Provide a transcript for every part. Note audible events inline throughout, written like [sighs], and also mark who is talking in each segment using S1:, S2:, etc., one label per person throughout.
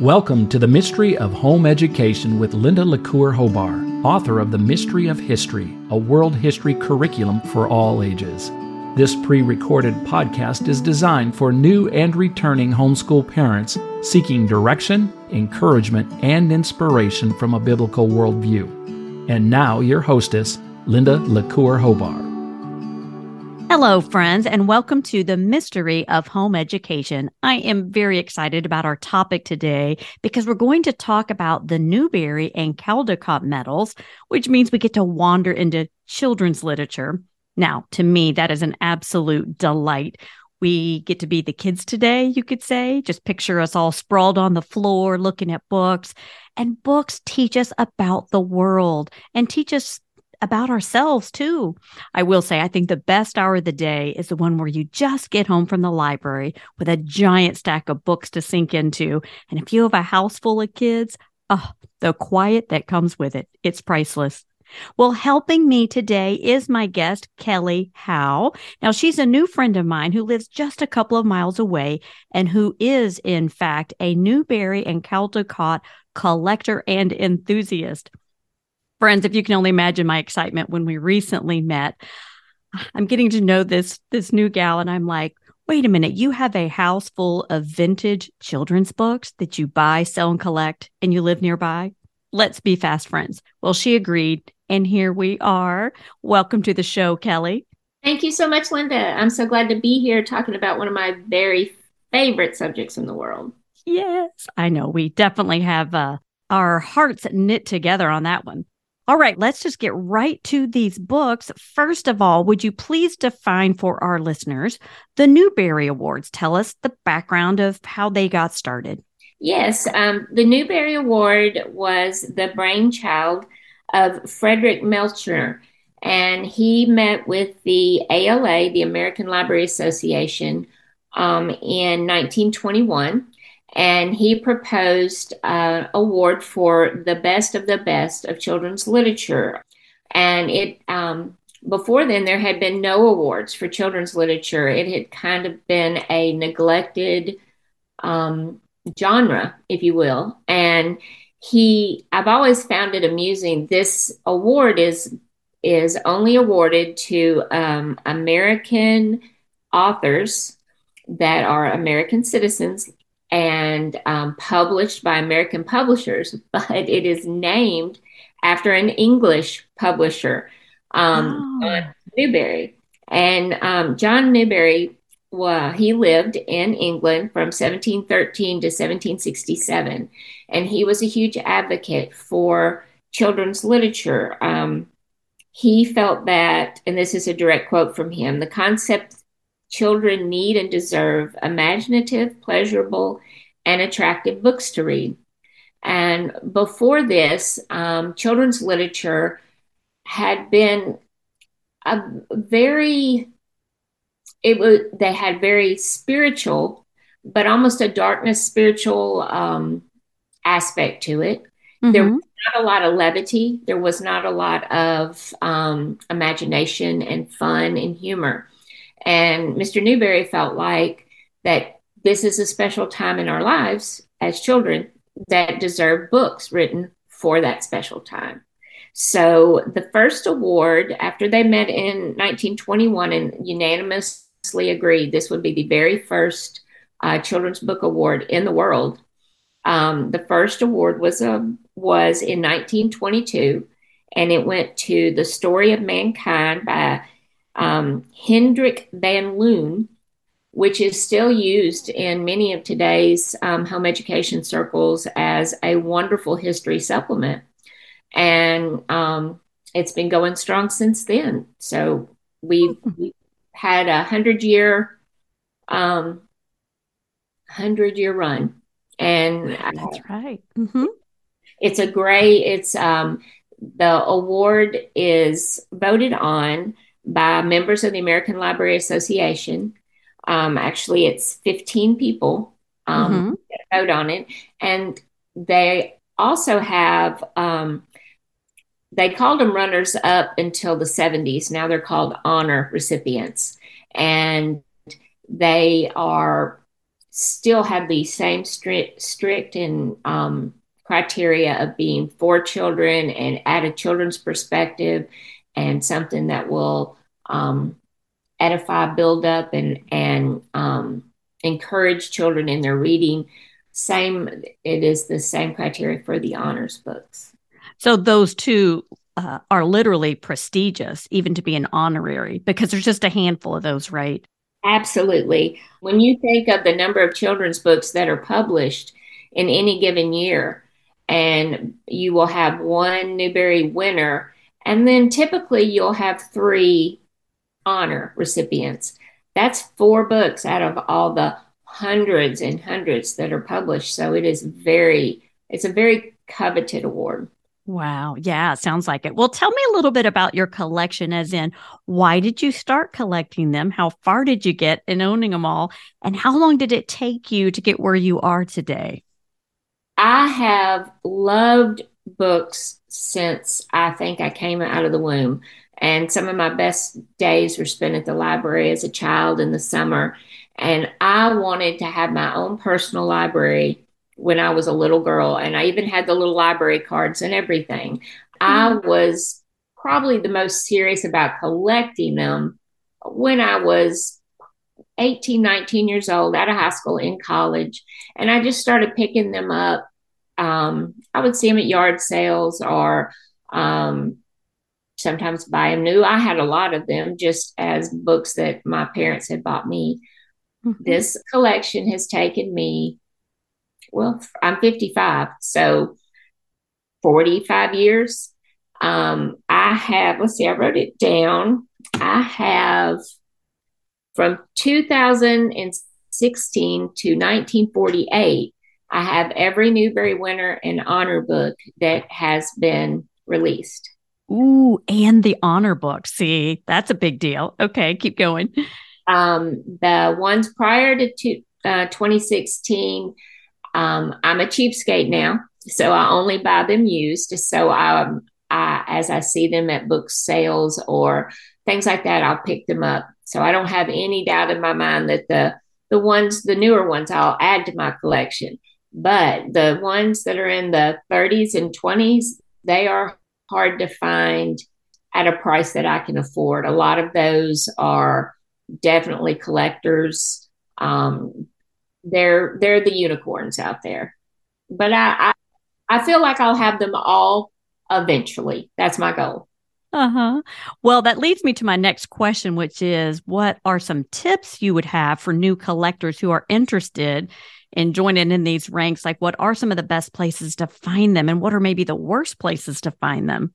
S1: Welcome to the Mystery of Home Education with Linda LaCour Hobar, author of The Mystery of History, a world history curriculum for all ages. This pre recorded podcast is designed for new and returning homeschool parents seeking direction, encouragement, and inspiration from a biblical worldview. And now, your hostess, Linda LaCour Hobar.
S2: Hello, friends, and welcome to the mystery of home education. I am very excited about our topic today because we're going to talk about the Newbery and Caldecott medals, which means we get to wander into children's literature. Now, to me, that is an absolute delight. We get to be the kids today, you could say. Just picture us all sprawled on the floor looking at books. And books teach us about the world and teach us about ourselves too. I will say, I think the best hour of the day is the one where you just get home from the library with a giant stack of books to sink into. And if you have a house full of kids, oh, the quiet that comes with it, it's priceless. Well, helping me today is my guest, Kelly Howe. Now, she's a new friend of mine who lives just a couple of miles away and who is, in fact, a Newbery and Caldecott collector and enthusiast. Friends, if you can only imagine my excitement when we recently met, I'm getting to know this this new gal and I'm like, "Wait a minute, you have a house full of vintage children's books that you buy, sell and collect and you live nearby? Let's be fast friends." Well, she agreed and here we are. Welcome to the show, Kelly.
S3: Thank you so much, Linda. I'm so glad to be here talking about one of my very favorite subjects in the world.
S2: Yes, I know. We definitely have uh, our hearts knit together on that one. All right, let's just get right to these books. First of all, would you please define for our listeners the Newbery Awards? Tell us the background of how they got started.
S3: Yes, um, the Newbery Award was the brainchild of Frederick Melcher, and he met with the ALA, the American Library Association, um, in 1921 and he proposed an award for the best of the best of children's literature. And it um, before then there had been no awards for children's literature. It had kind of been a neglected um, genre, if you will. And he, I've always found it amusing. This award is is only awarded to um, American authors that are American citizens and um, published by American publishers, [laughs] but it is named after an English publisher, um, oh. Newbery. And um, John Newbery, well, he lived in England from 1713 to 1767, and he was a huge advocate for children's literature. Um, he felt that, and this is a direct quote from him the concept children need and deserve imaginative, pleasurable, and attractive books to read. And before this, um, children's literature had been a very, it was, they had very spiritual, but almost a darkness spiritual um, aspect to it. Mm-hmm. There was not a lot of levity. There was not a lot of um, imagination and fun and humor. And Mr. Newbery felt like that this is a special time in our lives as children that deserve books written for that special time. So the first award, after they met in 1921 and unanimously agreed this would be the very first uh, children's book award in the world, um, the first award was a was in 1922, and it went to the Story of Mankind by um, Hendrik van Loon, which is still used in many of today's um, home education circles as a wonderful history supplement. And um, it's been going strong since then. So we've, hmm. we've had a hundred year, um, hundred year run. And
S2: that's right. Mm-hmm.
S3: It's a great, it's, um, the award is voted on by members of the American Library Association. Um, actually, it's 15 people um, mm-hmm. that vote on it. And they also have, um, they called them runners up until the 70s. Now they're called honor recipients. And they are still have the same strict, strict and um, criteria of being for children and at a children's perspective and something that will um, edify, build up, and and um, encourage children in their reading. Same, it is the same criteria for the honors books.
S2: So those two uh, are literally prestigious, even to be an honorary, because there's just a handful of those, right?
S3: Absolutely. When you think of the number of children's books that are published in any given year, and you will have one Newbery winner, and then typically you'll have three honor recipients. That's four books out of all the hundreds and hundreds that are published. So it is very, it's a very coveted award.
S2: Wow. Yeah, sounds like it. Well, tell me a little bit about your collection, as in, why did you start collecting them? How far did you get in owning them all? And how long did it take you to get where you are today?
S3: I have loved books since I think I came out of the womb. And some of my best days were spent at the library as a child in the summer. And I wanted to have my own personal library when I was a little girl. And I even had the little library cards and everything. I mm-hmm. was probably the most serious about collecting them when I was 18, 19 years old, out of high school, in college. And I just started picking them up. Um, I would see them at yard sales or um, sometimes buy them new. I had a lot of them just as books that my parents had bought me. Mm-hmm. This collection has taken me, well, I'm 55, so 45 years. Um, I have, let's see, I wrote it down. I have from 2016 to 1948, I have every Newbery winner and honor book that has been released.
S2: Ooh, and the honor book. See, that's a big deal. Okay, keep going.
S3: Um, the ones prior to two, uh, 2016, um, I'm a cheapskate now, so I only buy them used. So I, I, as I see them at book sales or things like that, I'll pick them up. So I don't have any doubt in my mind that the the ones, the newer ones, I'll add to my collection. But the ones that are in the 30s and 20s, they are hard to find at a price that I can afford. A lot of those are definitely collectors. Um, they're they're the unicorns out there, but I, I I feel like I'll have them all eventually. That's my goal.
S2: Uh huh. Well, that leads me to my next question, which is what are some tips you would have for new collectors who are interested in joining in these ranks? Like, what are some of the best places to find them, and what are maybe the worst places to find them?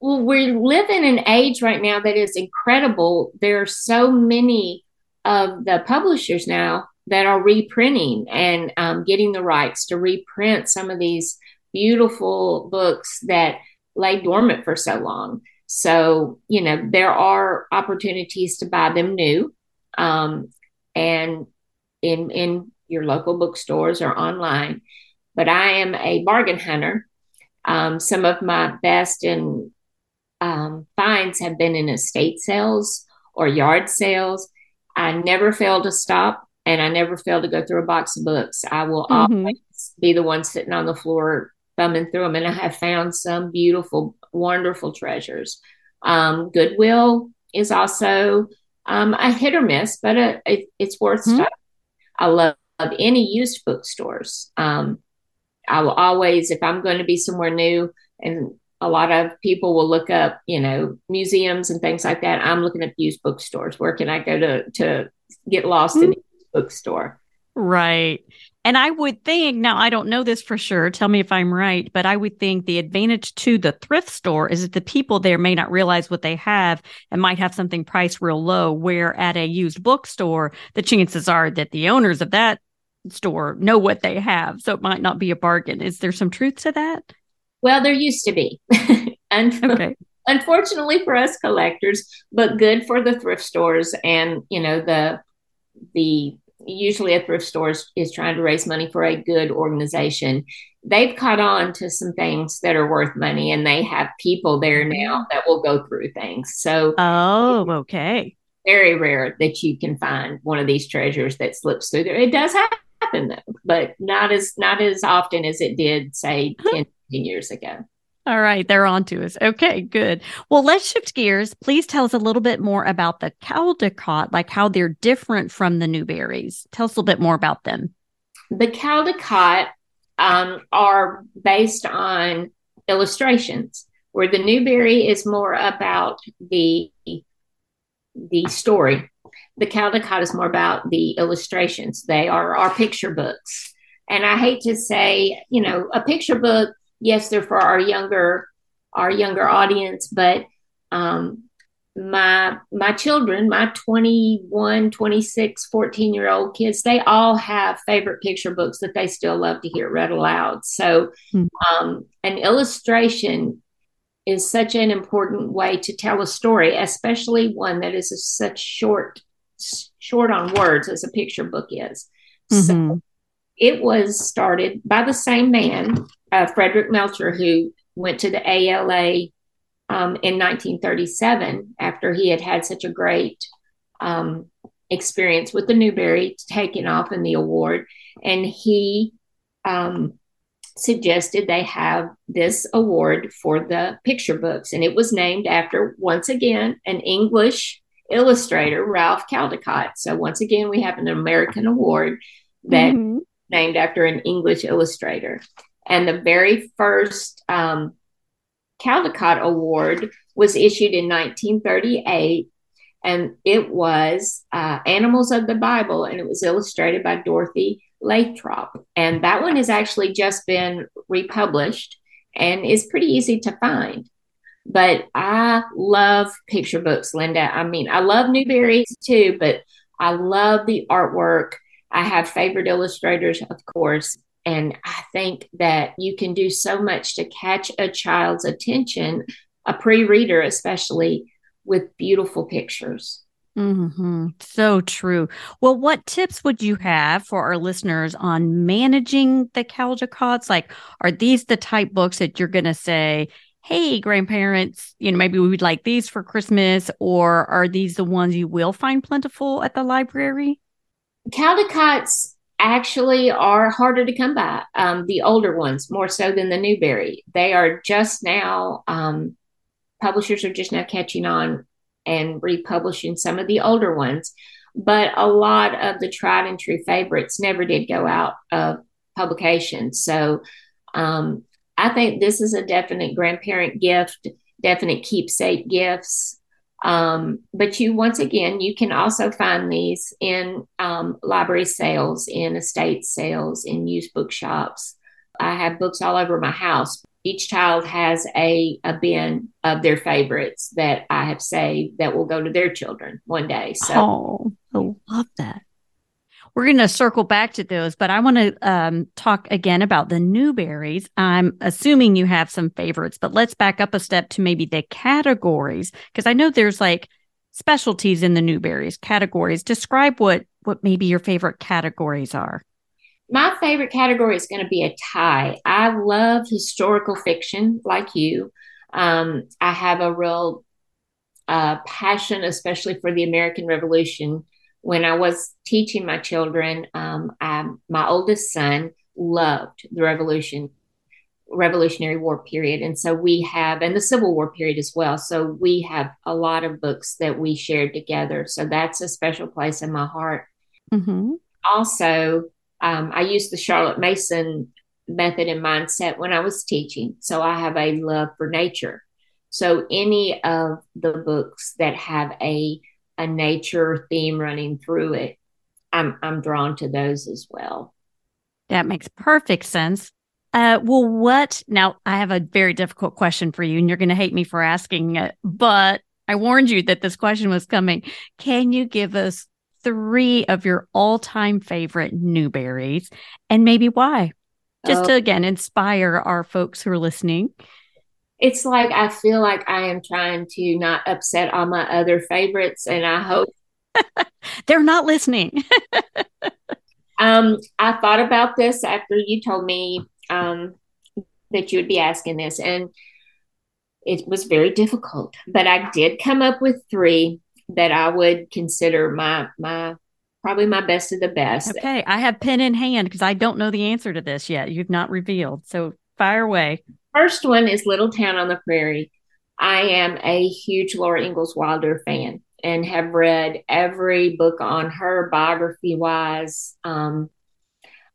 S3: Well, we live in an age right now that is incredible. There are so many of the publishers now that are reprinting and um, getting the rights to reprint some of these beautiful books that lay dormant for so long. So, you know, there are opportunities to buy them new. Um, and in in your local bookstores or online. But I am a bargain hunter. Um, some of my best and um, finds have been in estate sales or yard sales. I never fail to stop and I never fail to go through a box of books. I will mm-hmm. always be the one sitting on the floor thumbing through them. And I have found some beautiful, wonderful treasures. Um, Goodwill is also um, a hit or miss, but a, uh, it, it's worth mm-hmm. stuff. I love of any used bookstores. Um, I will always, if I'm going to be somewhere new, and a lot of people will look up, you know, museums and things like that. I'm looking at used bookstores. Where can I go to to get lost mm-hmm. in a bookstore?
S2: Right. And I would think, now I don't know this for sure, tell me if I'm right, but I would think the advantage to the thrift store is that the people there may not realize what they have and might have something priced real low, where at a used bookstore, the chances are that the owners of that store know what they have. So it might not be a bargain. Is there some truth to that?
S3: Well, there used to be. [laughs] and okay. unfortunately for us collectors, but good for the thrift stores and, you know, the the usually a thrift store is, is trying to raise money for a good organization. They've caught on to some things that are worth money and they have people there now mm-hmm. that will go through things. So
S2: Oh, okay
S3: very rare that you can find one of these treasures that slips through there. It does happen though, but not as not as often as it did, say, 10, years ago.
S2: All right, they're on to us. Okay, good. Well, let's shift gears. Please tell us a little bit more about the Caldecott, like how they're different from the Newberys. Tell us a little bit more about them.
S3: The Caldecott um, are based on illustrations, where the Newbery is more about the the story. The Caldecott is more about the illustrations. They are our picture books. And I hate to say, you know, a picture book yes, they're for our younger our younger audience, but um, my my children, my 21, 26, 14 year old kids, they all have favorite picture books that they still love to hear read aloud. So mm. um, an illustration is such an important way to tell a story, especially one that is such short short on words as a picture book is. Mm-hmm. So it was started by the same man uh, Frederick Melcher, who went to the ALA um, in 1937 after he had had such a great um, experience with the Newbery, taking off in the award. And he um, suggested they have this award for the picture books. And it was named after, once again, an English illustrator, Ralph Caldecott. So, once again, we have an American award that mm-hmm. named after an English illustrator. And the very first um, Caldecott Award was issued in 1938, and it was uh, Animals of the Bible, and it was illustrated by Dorothy Lathrop. And that one has actually just been republished and is pretty easy to find. But I love picture books, Linda. I mean, I love Newberys too, but I love the artwork. I have favorite illustrators, of course, and I think that you can do so much to catch a child's attention, a pre reader, especially with beautiful pictures.
S2: Mm-hmm. So true. Well, what tips would you have for our listeners on managing the Caldecotts? Like, are these the type books that you're going to say, hey, grandparents, you know, maybe we would like these for Christmas, or are these the ones you will find plentiful at the library?
S3: Caldecotts actually are harder to come by. Um, the older ones, more so than the Newbery. They are just now, um, publishers are just now catching on and republishing some of the older ones. But a lot of the tried and true favorites never did go out of publication. So um, I think this is a definite grandparent gift, definite keepsake gifts. Um, but you, once again, you can also find these in um, library sales, in estate sales, in used bookshops. I have books all over my house. Each child has a, a bin of their favorites that I have saved that will go to their children one day. So,
S2: oh, I love that. We're going to circle back to those, but I want to um, talk again about the Newberys. I'm assuming you have some favorites, but let's back up a step to maybe the categories because I know there's like specialties in the Newbery categories. Describe what what maybe your favorite categories are.
S3: My favorite category is going to be a tie. I love historical fiction, like you. Um, I have a real uh, passion, especially for the American Revolution when I was teaching my children, um, I, my oldest son loved the Revolution, Revolutionary War period, and so we have, and the Civil War period as well. So we have a lot of books that we shared together. So that's a special place in my heart. Mm-hmm. Also, um, I used the Charlotte Mason method and mindset when I was teaching. So I have a love for nature. So any of the books that have a a nature theme running through it, I'm I'm drawn to those as well.
S2: That makes perfect sense. Uh, well, what now? I have a very difficult question for you, and you're going to hate me for asking it, but I warned you that this question was coming. Can you give us three of your all-time favorite Newberys, and maybe why? Just to again inspire our folks who are listening
S3: it's like I feel like I am trying to not upset all my other favorites, and I hope [laughs]
S2: they're not listening. [laughs]
S3: um, I thought about this after you told me um, that you would be asking this, and it was very difficult. But I did come up with three. that I would consider my my probably my best of the best.
S2: Okay, I have pen in hand because I don't know the answer to this yet. You've not revealed, so fire away.
S3: First one is Little Town on the Prairie. I am a huge Laura Ingalls Wilder fan and have read every book on her biography wise. Um,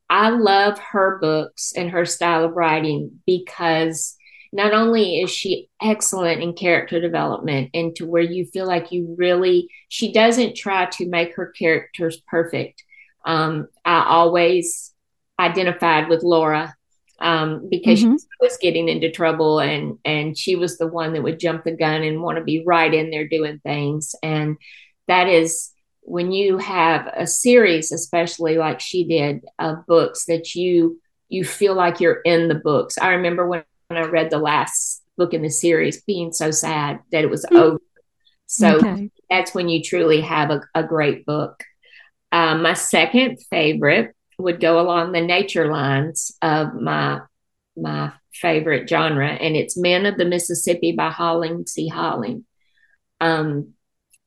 S3: I love her books and her style of writing because not only is she excellent in character development and to where you feel like you really, she doesn't try to make her characters perfect. Um, I always identified with Laura um, because mm-hmm. she was getting into trouble and and she was the one that would jump the gun and want to be right in there doing things and that is when you have a series especially like she did of books that you you feel like you're in the books i remember when, when i read the last book in the series being so sad that it was mm-hmm. over so okay. that's when you truly have a, a great book um, my second favorite would go along the nature lines of my my favorite genre, and it's Men of the Mississippi by Holling C. Holling. Um,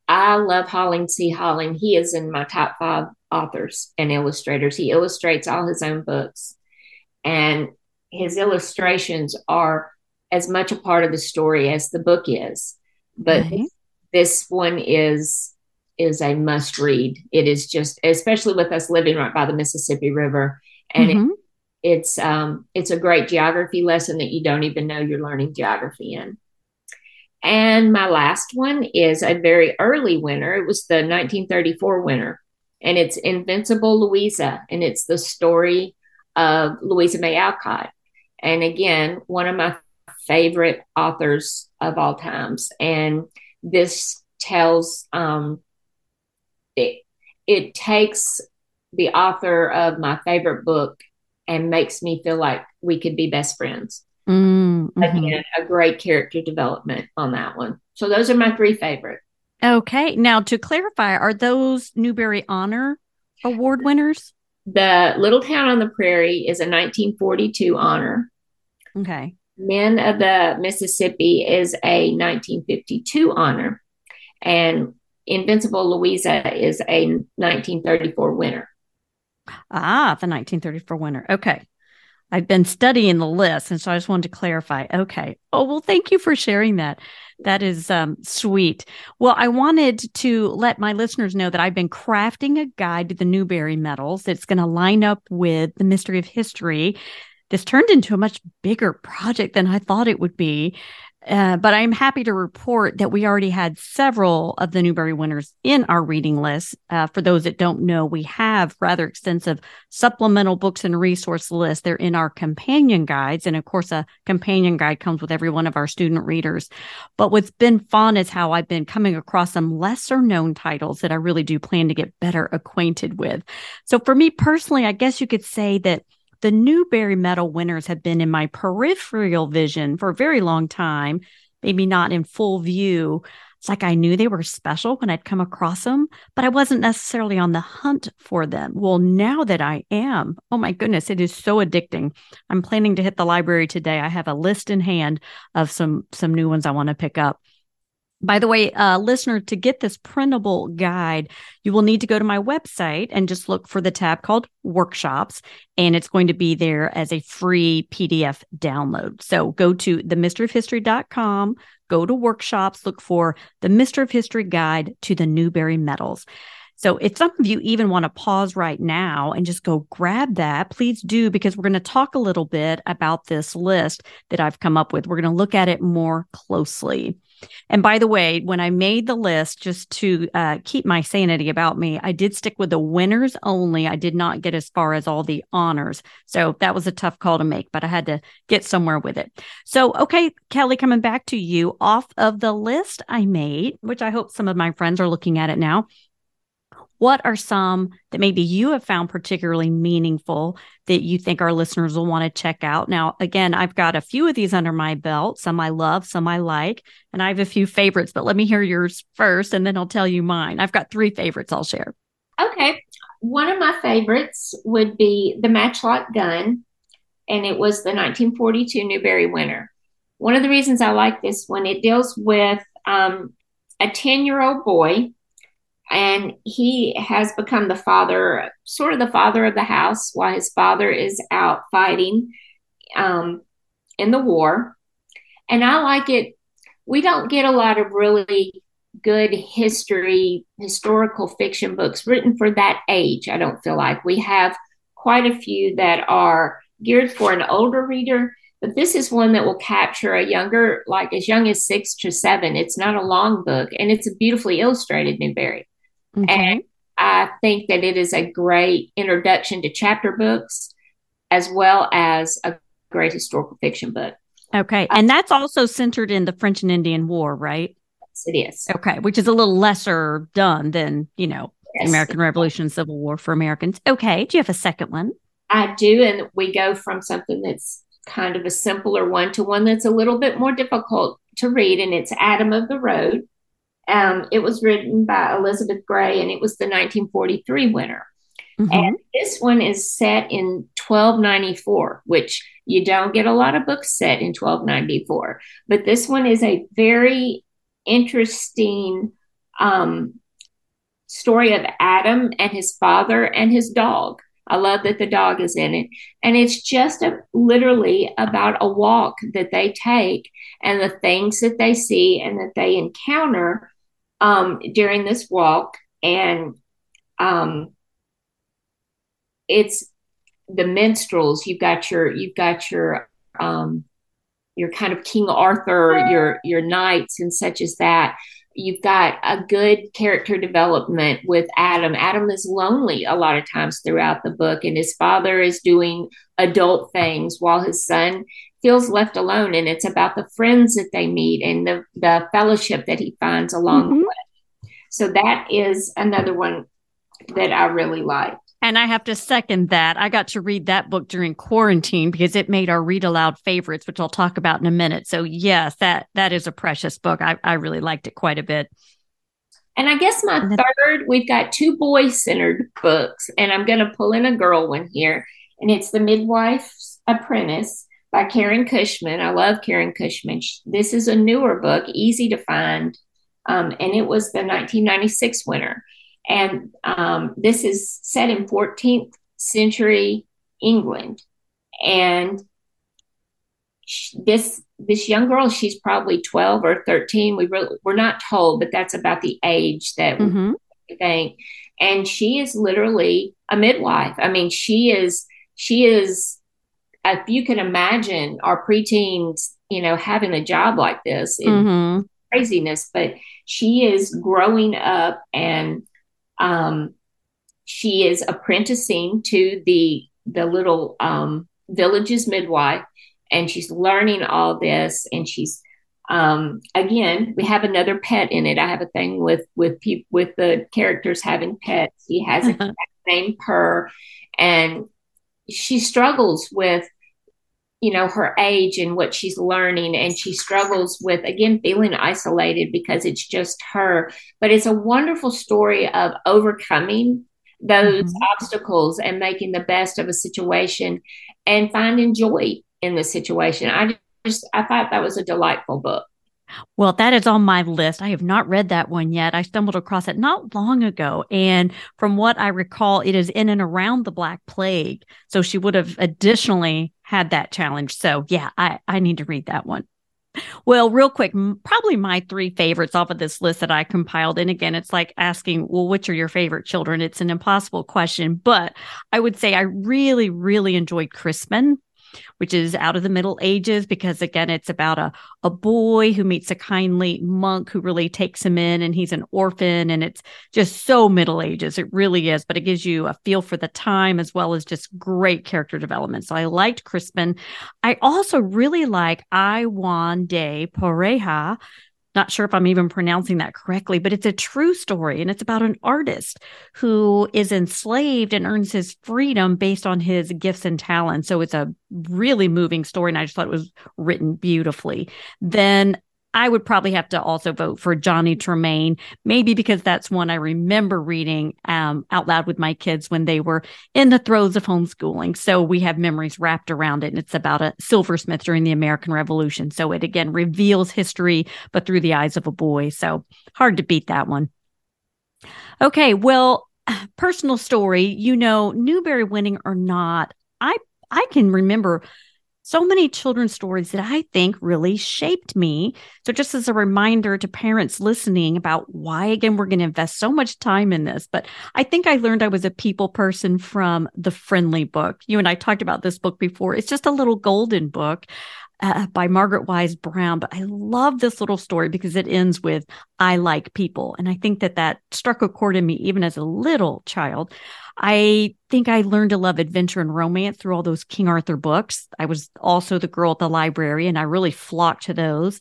S3: I love Holling C. Holling. He is in my top five authors and illustrators. He illustrates all his own books, and his illustrations are as much a part of the story as the book is. But right. this one is is a must read. It is just, especially with us living right by the Mississippi River, and mm-hmm. it, it's um, it's a great geography lesson that you don't even know you're learning geography in. And my last one is a very early winner. It was the 1934 winner, and it's Invincible Louisa, and it's the story of Louisa May Alcott. And again, one of my favorite authors of all times. And this tells um, it, it takes the author of my favorite book and makes me feel like we could be best friends. Mm-hmm. Again, a great character development on that one. So those are my three favorite.
S2: Okay. Now to clarify, are those Newbery Honor Award winners?
S3: The Little Town on the Prairie is a 1942 honor.
S2: Okay.
S3: Men of the Mississippi is a 1952 honor. And Invincible Louisa is a 1934 winner.
S2: Ah, the 1934 winner. Okay. I've been studying the list, and so I just wanted to clarify. Okay. Oh, well, thank you for sharing that. That is um, sweet. Well, I wanted to let my listeners know that I've been crafting a guide to the Newbery medals that's going to line up with the mystery of history. This turned into a much bigger project than I thought it would be. Uh, but I'm happy to report that we already had several of the Newbery winners in our reading list. Uh, for those that don't know, we have rather extensive supplemental books and resource lists. They're in our companion guides. And of course, a companion guide comes with every one of our student readers. But what's been fun is how I've been coming across some lesser known titles that I really do plan to get better acquainted with. So for me personally, I guess you could say that the Newbery Medal winners have been in my peripheral vision for a very long time, maybe not in full view. It's like I knew they were special when I'd come across them, but I wasn't necessarily on the hunt for them. Well, now that I am, oh my goodness, it is so addicting. I'm planning to hit the library today. I have a list in hand of some some new ones I want to pick up. By the way, uh, listener, to get this printable guide, you will need to go to my website and just look for the tab called workshops, and it's going to be there as a free PDF download. So go to themysteryofhistory.com, go to workshops, look for the Mystery of History Guide to the Newbery Medals. So if some of you even want to pause right now and just go grab that, please do, because we're going to talk a little bit about this list that I've come up with. We're going to look at it more closely. And by the way, when I made the list, just to uh, keep my sanity about me, I did stick with the winners only. I did not get as far as all the honors. So that was a tough call to make, but I had to get somewhere with it. So, okay, Kelly, coming back to you off of the list I made, which I hope some of my friends are looking at it now. What are some that maybe you have found particularly meaningful that you think our listeners will want to check out? Now, again, I've got a few of these under my belt. Some I love, some I like, and I have a few favorites, but let me hear yours first and then I'll tell you mine. I've got three favorites I'll share.
S3: Okay. One of my favorites would be The Matchlock Gun, and it was the 1942 Newbery winner. One of the reasons I like this one, it deals with um, a 10 year old boy and he has become the father, sort of the father of the house, while his father is out fighting um, in the war. And I like it. We don't get a lot of really good history, historical fiction books written for that age. I don't feel like we have quite a few that are geared for an older reader, but this is one that will capture a younger, like as young as six to seven. It's not a long book, and it's a beautifully illustrated Newbery. Okay. And I think that it is a great introduction to chapter books as well as a great historical fiction book.
S2: Okay. And that's also centered in the French and Indian War, right?
S3: Yes, it is.
S2: Okay. Which is a little lesser done than, you know, yes. American Revolution Civil War for Americans. Okay. Do you have a second one?
S3: I do. And we go from something that's kind of a simpler one to one that's a little bit more difficult to read. And it's Adam of the Road. Um, it was written by Elizabeth Gray and it was the 1943 winner. Mm-hmm. And this one is set in 1294, which you don't get a lot of books set in 1294. But this one is a very interesting um, story of Adam and his father and his dog. I love that the dog is in it. And it's just a, literally about a walk that they take and the things that they see and that they encounter um, during this walk, and um, it's the minstrels. You've got your you've got your um, your kind of King Arthur, your your knights, and such as that. You've got a good character development with Adam. Adam is lonely a lot of times throughout the book, and his father is doing adult things while his son feels left alone and it's about the friends that they meet and the, the fellowship that he finds along mm-hmm. the way so that is another one that i really like
S2: and I have to second that. I got to read that book during quarantine because it made our read aloud favorites, which I'll talk about in a minute. So yes, that that is a precious book. I, I really liked it quite a bit.
S3: And I guess my third, we've got two boy centered books, and I'm going to pull in a girl one here, and it's The Midwife's Apprentice by Karen Cushman. I love Karen Cushman. This is a newer book, easy to find, um, and it was the 1996 winner. And um, this is set in 14th century England, and this this young girl, she's probably 12 or 13. We really, we're not told, but that's about the age that mm-hmm. we think. And she is literally a midwife. I mean, she is she is if you can imagine our preteens, you know, having a job like this, mm-hmm. craziness, but she is growing up and um, she is apprenticing to the the little um, village's midwife, and she's learning all this, and she's um, again, we have another pet in it. I have a thing with with pe- with the characters having pets. He has a [laughs] cat named Purr, and she struggles with you know her age and what she's learning and she struggles with again feeling isolated because it's just her. But it's a wonderful story of overcoming those mm-hmm. obstacles and making the best of a situation and finding joy in the situation. I just i thought that was a delightful book
S2: well, that is on my list. I have not read that one yet. I stumbled across it not long ago. And from what I recall, it is in and around the Black Plague. So she would have additionally had that challenge. So yeah, I, I need to read that one. Well, real quick, probably my three favorites off of this list that I compiled. And again, it's like asking, well, which are your favorite children? It's an impossible question, but I would say I really, really enjoyed Crispin which is out of the Middle Ages because again, it's about a, a boy who meets a kindly monk who really takes him in and he's an orphan and it's just so Middle Ages. It really is, but it gives you a feel for the time as well as just great character development. So I liked Crispin. I also really like I Juan de Pareja not sure if I'm even pronouncing that correctly, but it's a true story. And it's about an artist who is enslaved and earns his freedom based on his gifts and talents. So it's a really moving story. And I just thought it was written beautifully. Then I would probably have to also vote for Johnny Tremain, maybe because that's one I remember reading um, out loud with my kids when they were in the throes of homeschooling. So we have memories wrapped around it. And it's about a silversmith during the American Revolution. So it again reveals history, but through the eyes of a boy. So hard to beat that one. Okay, well, [sighs] personal story, you know, Newbery winning or not, I I can remember so many children's stories that I think really shaped me. So, just as a reminder to parents listening about why, again, we're going to invest so much time in this, but I think I learned I was a people person from the Friendly book. You and I talked about this book before. It's just a little golden book. Uh, by Margaret Wise Brown. But I love this little story because it ends with, I like people. And I think that that struck a chord in me even as a little child. I think I learned to love adventure and romance through all those King Arthur books. I was also the girl at the library and I really flocked to those.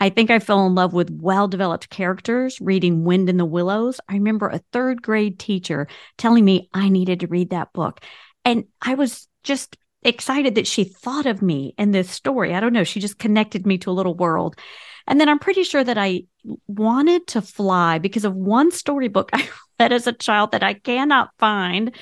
S2: I think I fell in love with well developed characters reading Wind in the Willows. I remember a third grade teacher telling me I needed to read that book. And I was just excited that she thought of me in this story. I don't know. She just connected me to a little world. And then I'm pretty sure that I wanted to fly because of one storybook [laughs] I read as a child that I cannot find.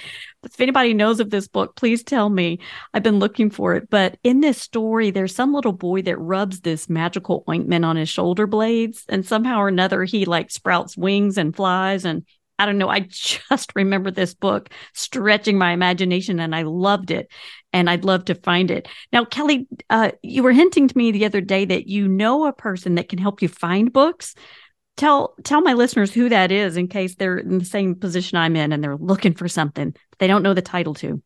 S2: If anybody knows of this book, please tell me. I've been looking for it. But in this story, there's some little boy that rubs this magical ointment on his shoulder blades, and somehow or another, he like sprouts wings and flies. And I don't know. I [laughs] just remember this book stretching my imagination and I loved it. And I'd love to find it. Now, Kelly, uh, you were hinting to me the other day that you know a person that can help you find books. Tell tell my listeners who that is in case they're in the same position I'm in and they're looking for something they don't know the title to.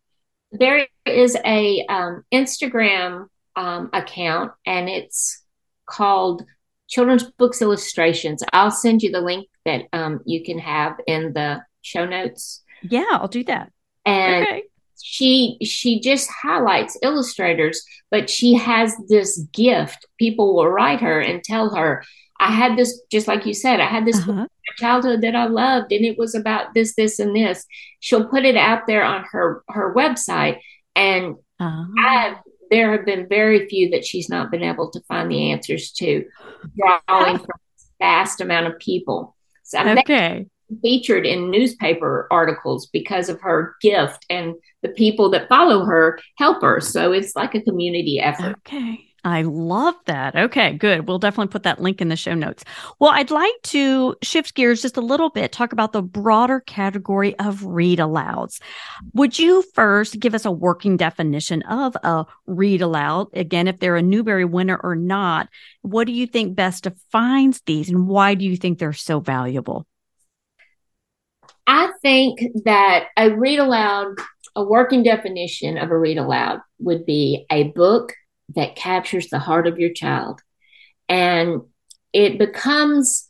S3: There is a um, Instagram um, account and it's called Children's Books Illustrations. I'll send you the link that um, you can have in the show notes.
S2: Yeah, I'll do that.
S3: And okay. She she just highlights illustrators, but she has this gift. People will write her and tell her, "I had this, just like you said, I had this uh-huh. childhood that I loved, and it was about this, this, and this." She'll put it out there on her her website, and uh-huh. I there have been very few that she's not been able to find the answers to, drawing from a vast amount of people.
S2: So okay.
S3: Featured in newspaper articles because of her gift, and the people that follow her help her. So it's like a community effort.
S2: Okay. I love that. Okay, good. We'll definitely put that link in the show notes. Well, I'd like to shift gears just a little bit, talk about the broader category of read alouds. Would you first give us a working definition of a read aloud? Again, if they're a Newbery winner or not, what do you think best defines these and why do you think they're so valuable?
S3: I think that a read aloud, a working definition of a read aloud would be a book that captures the heart of your child. And it becomes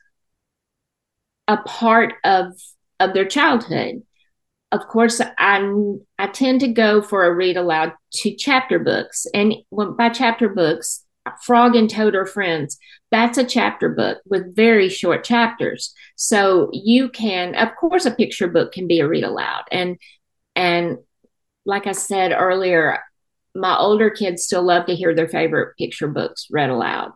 S3: a part of of their childhood. Of course, I I tend to go for a read aloud to chapter books, and when, by chapter books, Frog and Toad are friends. That's a chapter book with very short chapters. So you can, of course, a picture book can be a read aloud, and and like I said earlier, my older kids still love to hear their favorite picture books read aloud.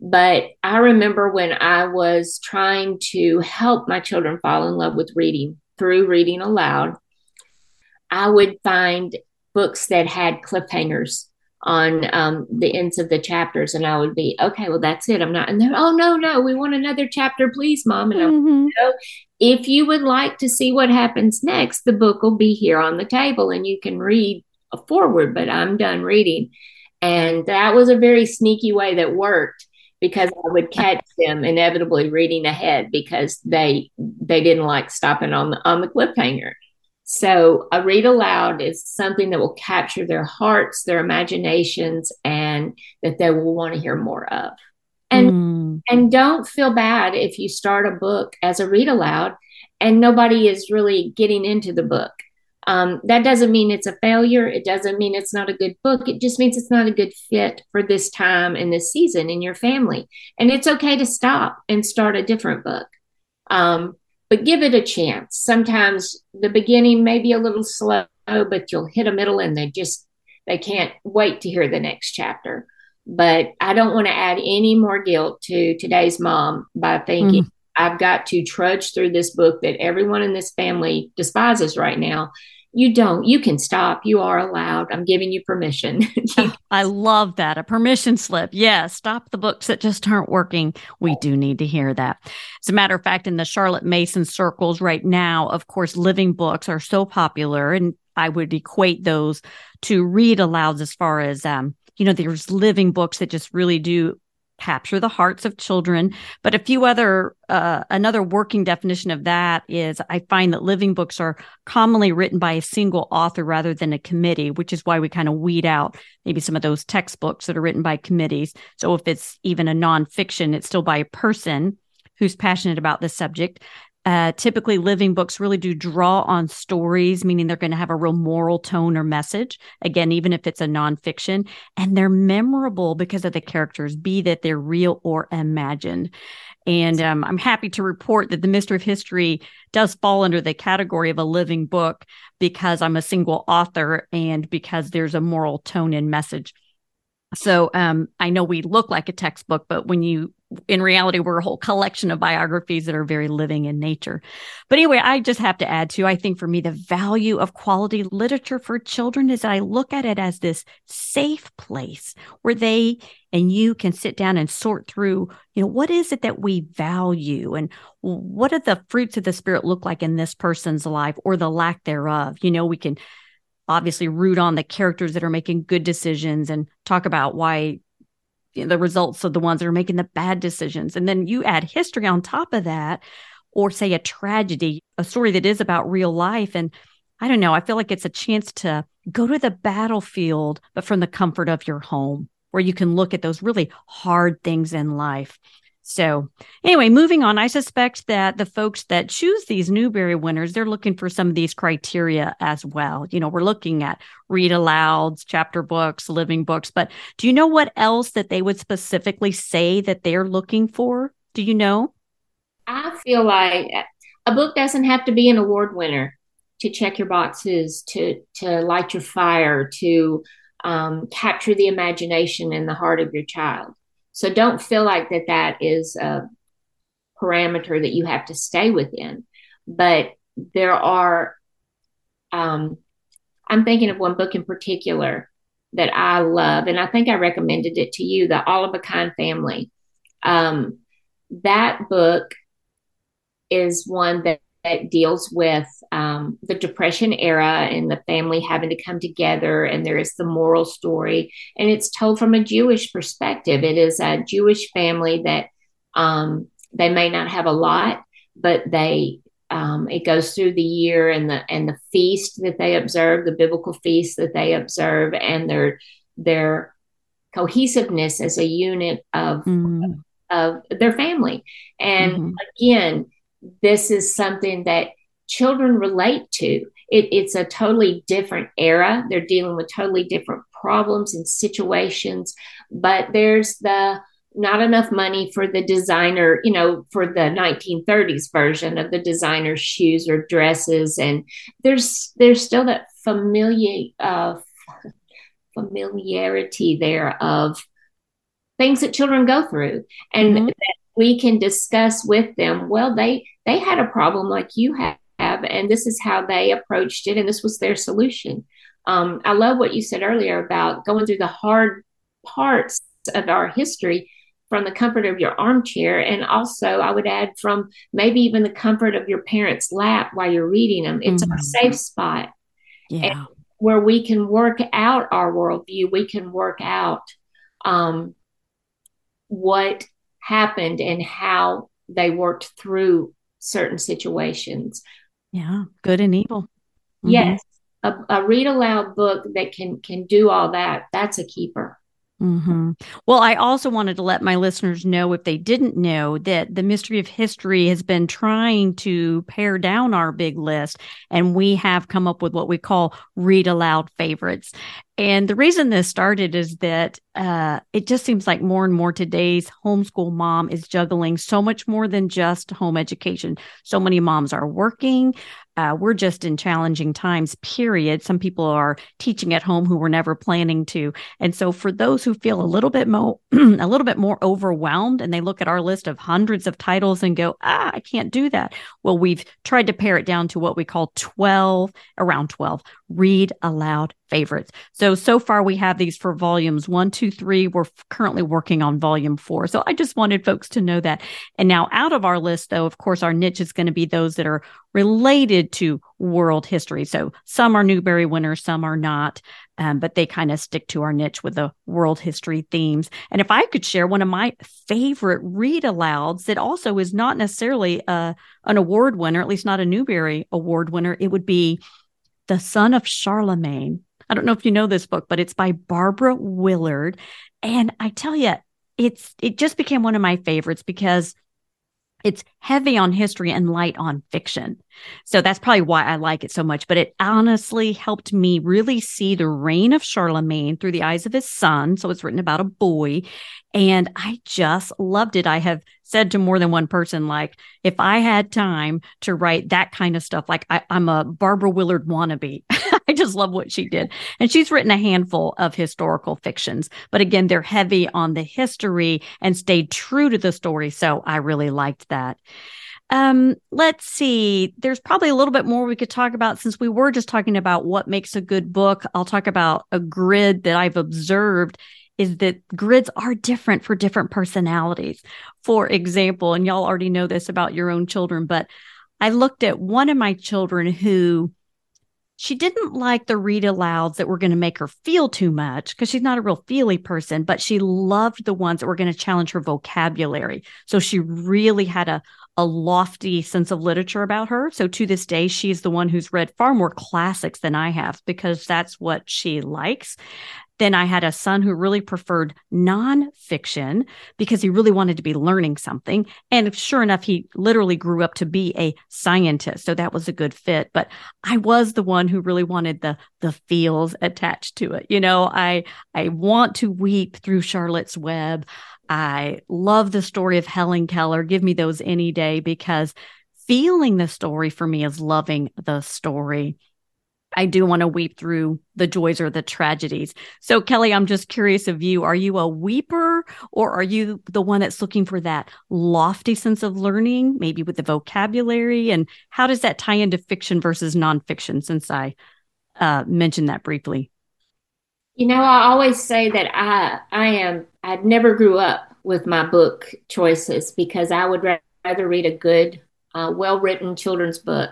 S3: But I remember when I was trying to help my children fall in love with reading through reading aloud, I would find books that had cliffhangers on um, the ends of the chapters, and I would be, okay, well, that's it. I'm not, and they're, oh, no, no, we want another chapter, please, mom. And mm-hmm. I'm, no, if you would like to see what happens next, the book will be here on the table, and you can read a forward, but I'm done reading. And that was a very sneaky way that worked because I would catch them inevitably reading ahead because they they didn't like stopping on the on the cliffhanger. So a read aloud is something that will capture their hearts, their imaginations, and that they will want to hear more of. And mm. and don't feel bad if you start a book as a read aloud and nobody is really getting into the book. Um, that doesn't mean it's a failure. It doesn't mean it's not a good book. It just means it's not a good fit for this time and this season in your family. And it's okay to stop and start a different book. Um, but give it a chance. Sometimes the beginning may be a little slow, but you'll hit a middle and they just they can't wait to hear the next chapter. But I don't want to add any more guilt to today's mom by thinking mm. I've got to trudge through this book that everyone in this family despises right now you don't. You can stop. You are allowed. I'm giving you permission. [laughs]
S2: I love that. A permission slip. Yeah. Stop the books that just aren't working. We do need to hear that. As a matter of fact, in the Charlotte Mason circles right now, of course, living books are so popular. And I would equate those to read alouds as far as, um, you know, there's living books that just really do capture the hearts of children. But a few other, uh, another working definition of that is I find that living books are commonly written by a single author rather than a committee, which is why we kind of weed out maybe some of those textbooks that are written by committees. So if it's even a nonfiction, it's still by a person who's passionate about the subject. Uh, typically, living books really do draw on stories, meaning they're going to have a real moral tone or message. Again, even if it's a nonfiction, and they're memorable because of the characters, be that they're real or imagined. And um, I'm happy to report that The Mystery of History does fall under the category of a living book because I'm a single author and because there's a moral tone and message. So um, I know we look like a textbook, but when you in reality, we're a whole collection of biographies that are very living in nature. But anyway, I just have to add to, I think for me, the value of quality literature for children is that I look at it as this safe place where they and you can sit down and sort through, you know, what is it that we value and what do the fruits of the spirit look like in this person's life or the lack thereof? You know, we can obviously root on the characters that are making good decisions and talk about why the results of the ones that are making the bad decisions. And then you add history on top of that, or say a tragedy, a story that is about real life. And I don't know, I feel like it's a chance to go to the battlefield, but from the comfort of your home, where you can look at those really hard things in life. So, anyway, moving on, I suspect that the folks that choose these Newbery winners, they're looking for some of these criteria as well. You know, we're looking at read alouds, chapter books, living books, but do you know what else that they would specifically say that they're looking for? Do you know?
S3: I feel like a book doesn't have to be an award winner to check your boxes, to to light your fire, to um, capture the imagination and the heart of your child. So don't feel like that that is a parameter that you have to stay within. But there are, um, I'm thinking of one book in particular that I love, and I think I recommended it to you, the All of a Kind Family. Um, that book is one that that deals with um, the Depression era and the family having to come together, and there is the moral story, and it's told from a Jewish perspective. It is a Jewish family that um, they may not have a lot, but they um, it goes through the year and the and the feast that they observe, the biblical feast that they observe, and their their cohesiveness as a unit of mm. of their family. And mm-hmm. again this is something that children relate to. It, it's a totally different era. They're dealing with totally different problems and situations, but there's the not enough money for the designer, you know, for the 1930s version of the designer shoes or dresses, and there's there's still that familiar uh, familiarity there of things that children go through, and mm-hmm we can discuss with them well they they had a problem like you have and this is how they approached it and this was their solution um, i love what you said earlier about going through the hard parts of our history from the comfort of your armchair and also i would add from maybe even the comfort of your parents lap while you're reading them it's mm-hmm. a safe spot
S2: yeah.
S3: where we can work out our worldview we can work out um, what happened and how they worked through certain situations.
S2: Yeah, good and evil.
S3: Mm-hmm. Yes, a, a read aloud book that can can do all that. That's a keeper.
S2: Mm-hmm. Well, I also wanted to let my listeners know, if they didn't know, that the Mystery of History has been trying to pare down our big list, and we have come up with what we call read aloud favorites. And the reason this started is that uh, it just seems like more and more today's homeschool mom is juggling so much more than just home education. So many moms are working uh, we're just in challenging times, period. Some people are teaching at home who were never planning to. And so for those who feel a little bit more, [clears throat] a little bit more overwhelmed and they look at our list of hundreds of titles and go, ah, I can't do that. Well, we've tried to pare it down to what we call 12, around 12 read aloud favorites. So, so far we have these for volumes one, two, three. We're currently working on volume four. So I just wanted folks to know that. And now out of our list, though, of course, our niche is going to be those that are related to world history. So some are Newbery winners, some are not. Um, but they kind of stick to our niche with the world history themes. And if I could share one of my favorite read alouds that also is not necessarily a, uh, an award winner, at least not a Newbery award winner, it would be The Son of Charlemagne I don't know if you know this book, but it's by Barbara Willard. And I tell you, it's it just became one of my favorites because it's heavy on history and light on fiction. So that's probably why I like it so much. But it honestly helped me really see the reign of Charlemagne through the eyes of his son. So it's written about a boy. And I just loved it. I have said to more than one person, like, if I had time to write that kind of stuff, like I, am a Barbara Willard wannabe. [laughs] I just love what she did. And she's written a handful of historical fictions, but again, they're heavy on the history and stayed true to the story. So I really liked that. Um, let's see. There's probably a little bit more we could talk about since we were just talking about what makes a good book. I'll talk about a grid that I've observed is that grids are different for different personalities. For example, and y'all already know this about your own children, but I looked at one of my children who she didn't like the read alouds that were going to make her feel too much because she's not a real feely person, but she loved the ones that were going to challenge her vocabulary. So she really had a, a lofty sense of literature about her. So to this day, she's the one who's read far more classics than I have because that's what she likes. Then I had a son who really preferred nonfiction because he really wanted to be learning something. And sure enough, he literally grew up to be a scientist. So that was a good fit. But I was the one who really wanted the the feels attached to it. You know, I I want to weep through Charlotte's Web. I love the story of Helen Keller. Give me those any day because feeling the story for me is loving the story. I do want to weep through the joys or the tragedies. So, Kelly, I'm just curious of you. Are you a weeper or are you the one that's looking for that lofty sense of learning, maybe with the vocabulary? And how does that tie into fiction versus nonfiction since I uh, mentioned that briefly?
S3: You know, I always say that I I am I never grew up with my book choices because I would rather read a good, uh, well written children's book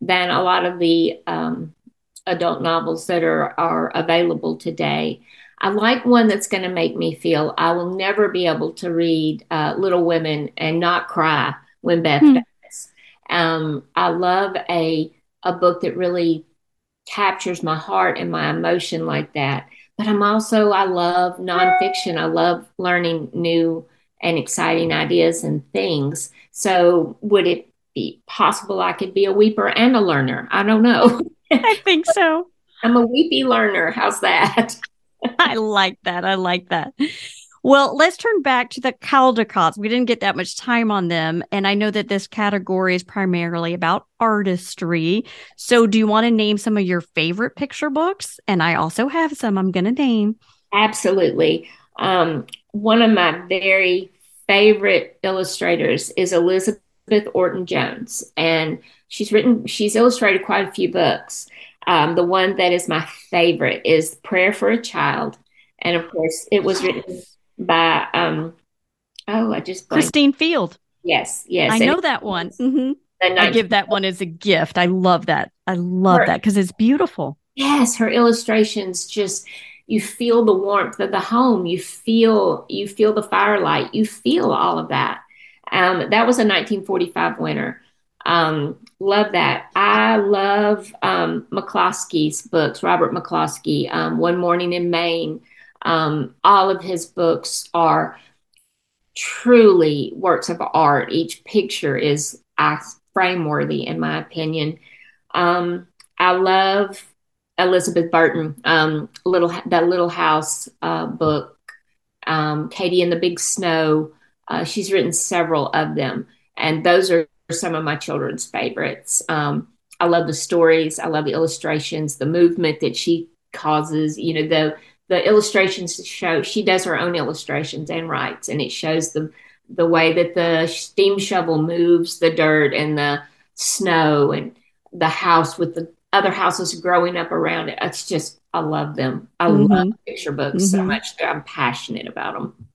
S3: than a lot of the um, adult novels that are are available today. I like one that's going to make me feel I will never be able to read uh, Little Women and not cry when Beth mm. dies. Um, I love a a book that really captures my heart and my emotion like that. But I'm also I love nonfiction. I love learning new and exciting ideas and things. So would it be possible I could be a weeper and a learner? I don't know. [laughs]
S2: I think so.
S3: I'm a weepy learner. How's that? [laughs]
S2: I like that. I like that. Well, let's turn back to the Caldecotts. We didn't get that much time on them. And I know that this category is primarily about artistry. So, do you want to name some of your favorite picture books? And I also have some I'm going to name.
S3: Absolutely. Um, one of my very favorite illustrators is Elizabeth Orton Jones. And she's written, she's illustrated quite a few books. Um, the one that is my favorite is Prayer for a Child. And of course, it was written by, um, oh, I just
S2: blanked. Christine Field.
S3: Yes, yes.
S2: I know that one. Mm-hmm. I give that one as a gift. I love that. I love her, that because it's beautiful.
S3: Yes, her illustrations just you feel the warmth of the home. You feel you feel the firelight. You feel all of that. Um, that was a 1945 winner. Um, love that. I love um, McCloskey's books, Robert McCloskey, um, One Morning in Maine. Um, all of his books are truly works of art. Each picture is frame worthy, in my opinion. Um, I love Elizabeth Burton, um, little that Little House uh, book, Katy and the Big Snow. Uh, she's written several of them, and those are some of my children's favorites. Um, I love the stories. I love the illustrations, the movement that she causes. You know, the the illustrations show she does her own illustrations and writes, and it shows the the way that the steam shovel moves the dirt and the snow and the house with the other houses growing up around it. It's just I love them. I mm-hmm. love picture books mm-hmm. so much I'm passionate about them.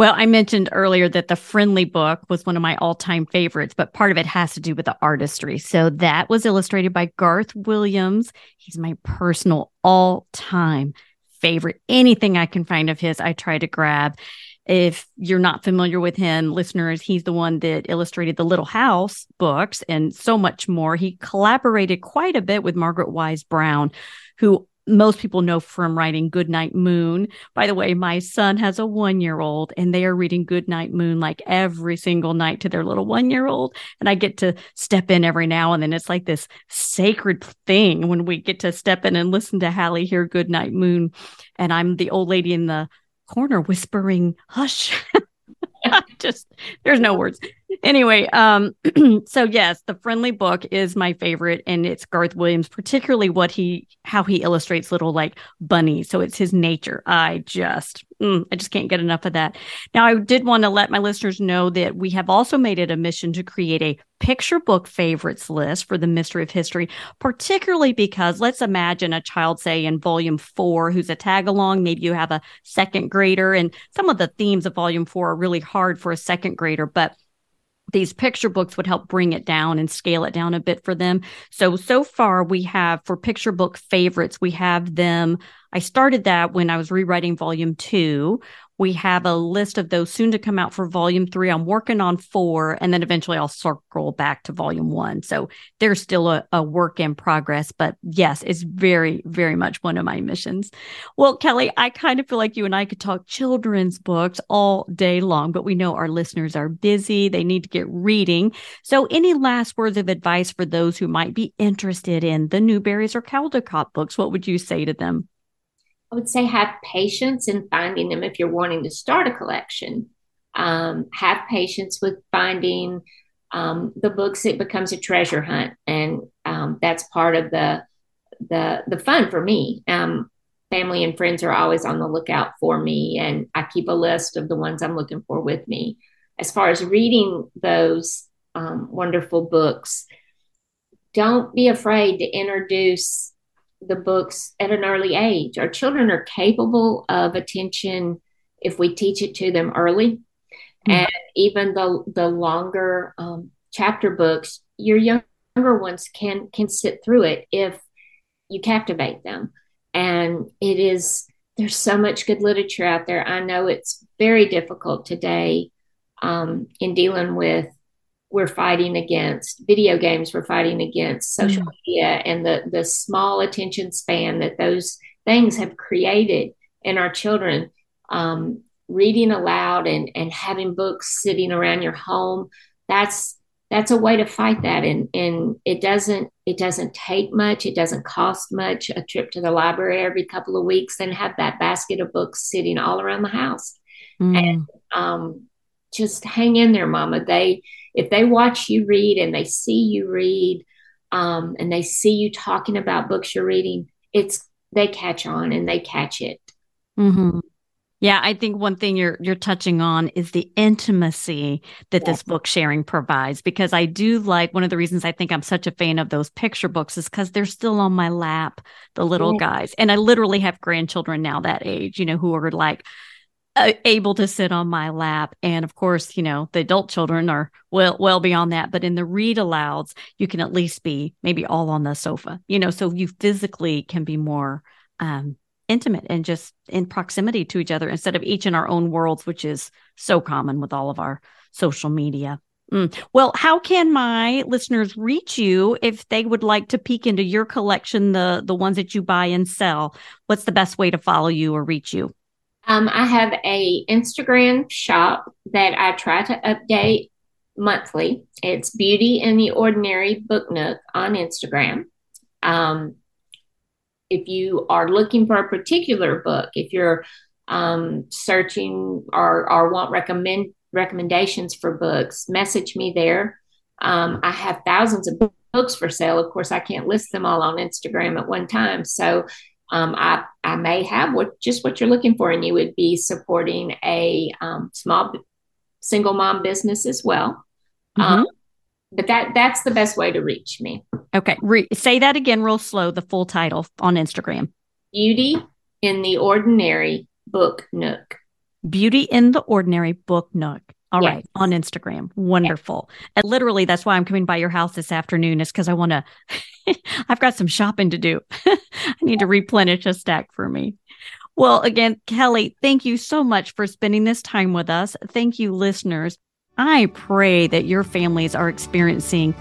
S2: Well, I mentioned earlier that the Friendly book was one of my all time favorites, but part of it has to do with the artistry. So that was illustrated by Garth Williams. He's my personal all time favorite. Anything I can find of his, I try to grab. If you're not familiar with him, listeners, he's the one that illustrated the Little House books and so much more. He collaborated quite a bit with Margaret Wise Brown, who most people know from writing Goodnight Moon. By the way, my son has a one year old and they are reading Goodnight Moon like every single night to their little one year old. And I get to step in every now and then. It's like this sacred thing when we get to step in and listen to Hallie hear Goodnight Moon. And I'm the old lady in the corner whispering, hush. [laughs] just there's no words anyway um [clears throat] so yes the friendly book is my favorite and it's garth williams particularly what he how he illustrates little like bunnies. So it's his nature. I just mm, i just can't get enough of that. Now i did want to let my listeners know that we have also made it a mission to create a picture book favorites list for the mystery of history particularly because let's imagine a child say in volume four who's a tag along maybe you have a second grader and some of the themes of volume four are really hard for a second grader but these picture books would help bring it down and scale it down a bit for them. So, so far we have for picture book favorites, we have them. I started that when I was rewriting volume two. We have a list of those soon to come out for volume three. I'm working on four, and then eventually I'll circle back to volume one. So there's still a, a work in progress, but yes, it's very, very much one of my missions. Well, Kelly, I kind of feel like you and I could talk children's books all day long, but we know our listeners are busy. They need to get reading. So, any last words of advice for those who might be interested in the Newberys or Caldecott books? What would you say to them?
S3: I would say have patience in finding them if you're wanting to start a collection. Um, have patience with finding um, the books. It becomes a treasure hunt, and um, that's part of the the the fun for me. Um, family and friends are always on the lookout for me, and I keep a list of the ones I'm looking for with me. As far as reading those um, wonderful books, don't be afraid to introduce the books at an early age. Our children are capable of attention if we teach it to them early. Mm-hmm. And even the the longer um, chapter books, your younger ones can can sit through it if you captivate them. And it is there's so much good literature out there. I know it's very difficult today um, in dealing with we're fighting against video games we're fighting against social mm. media and the the small attention span that those things have created in our children um, reading aloud and and having books sitting around your home that's that's a way to fight that and and it doesn't it doesn't take much it doesn't cost much a trip to the library every couple of weeks and have that basket of books sitting all around the house mm. and um, just hang in there mama they if they watch you read and they see you read um, and they see you talking about books you're reading, it's they catch on and they catch it.
S2: Mm-hmm. Yeah, I think one thing you're you're touching on is the intimacy that this book sharing provides because I do like one of the reasons I think I'm such a fan of those picture books is cuz they're still on my lap, the little guys. And I literally have grandchildren now that age, you know, who are like able to sit on my lap and of course you know the adult children are well well beyond that but in the read alouds you can at least be maybe all on the sofa you know so you physically can be more um intimate and just in proximity to each other instead of each in our own worlds which is so common with all of our social media Mm. Well, how can my listeners reach you if they would like to peek into your collection, the the ones that you buy and sell? What's the best way to follow you or reach you?
S3: Um, I have a Instagram shop that I try to update monthly. It's Beauty in the Ordinary Book Nook on Instagram. Um, if you are looking for a particular book, if you're um, searching or, or want recommend recommendations for books, message me there. Um, I have thousands of books for sale. Of course, I can't list them all on Instagram at one time. So um, I, I may have what just what you're looking for, and you would be supporting a um, small single mom business as well. Mm-hmm. Um, but that that's the best way to reach me.
S2: Okay, Re- say that again, real slow. The full title on Instagram:
S3: Beauty in the Ordinary Book Nook.
S2: Beauty in the Ordinary Book Nook. All yes. right, on Instagram. Wonderful. Yes. And literally, that's why I'm coming by your house this afternoon, is because I want to, [laughs] I've got some shopping to do. [laughs] I need to replenish a stack for me. Well, again, Kelly, thank you so much for spending this time with us. Thank you, listeners. I pray that your families are experiencing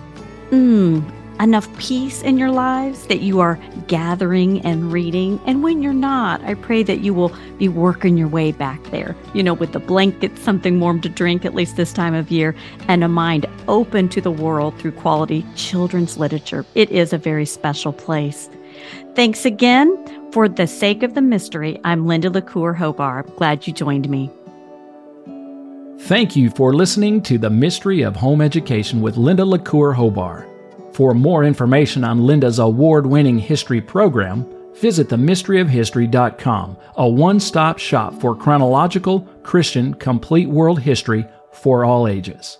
S2: mm, enough peace in your lives that you are gathering and reading. And when you're not, I pray that you will be working your way back there, you know, with the blanket, something warm to drink, at least this time of year, and a mind open to the world through quality children's literature. It is a very special place. Thanks again. For the sake of the mystery, I'm Linda LaCour Hobar. Glad you joined me.
S1: Thank you for listening to The Mystery of Home Education with Linda LaCour Hobar. For more information on Linda's award winning history program, visit themysteryofhistory.com, a one stop shop for chronological, Christian, complete world history for all ages.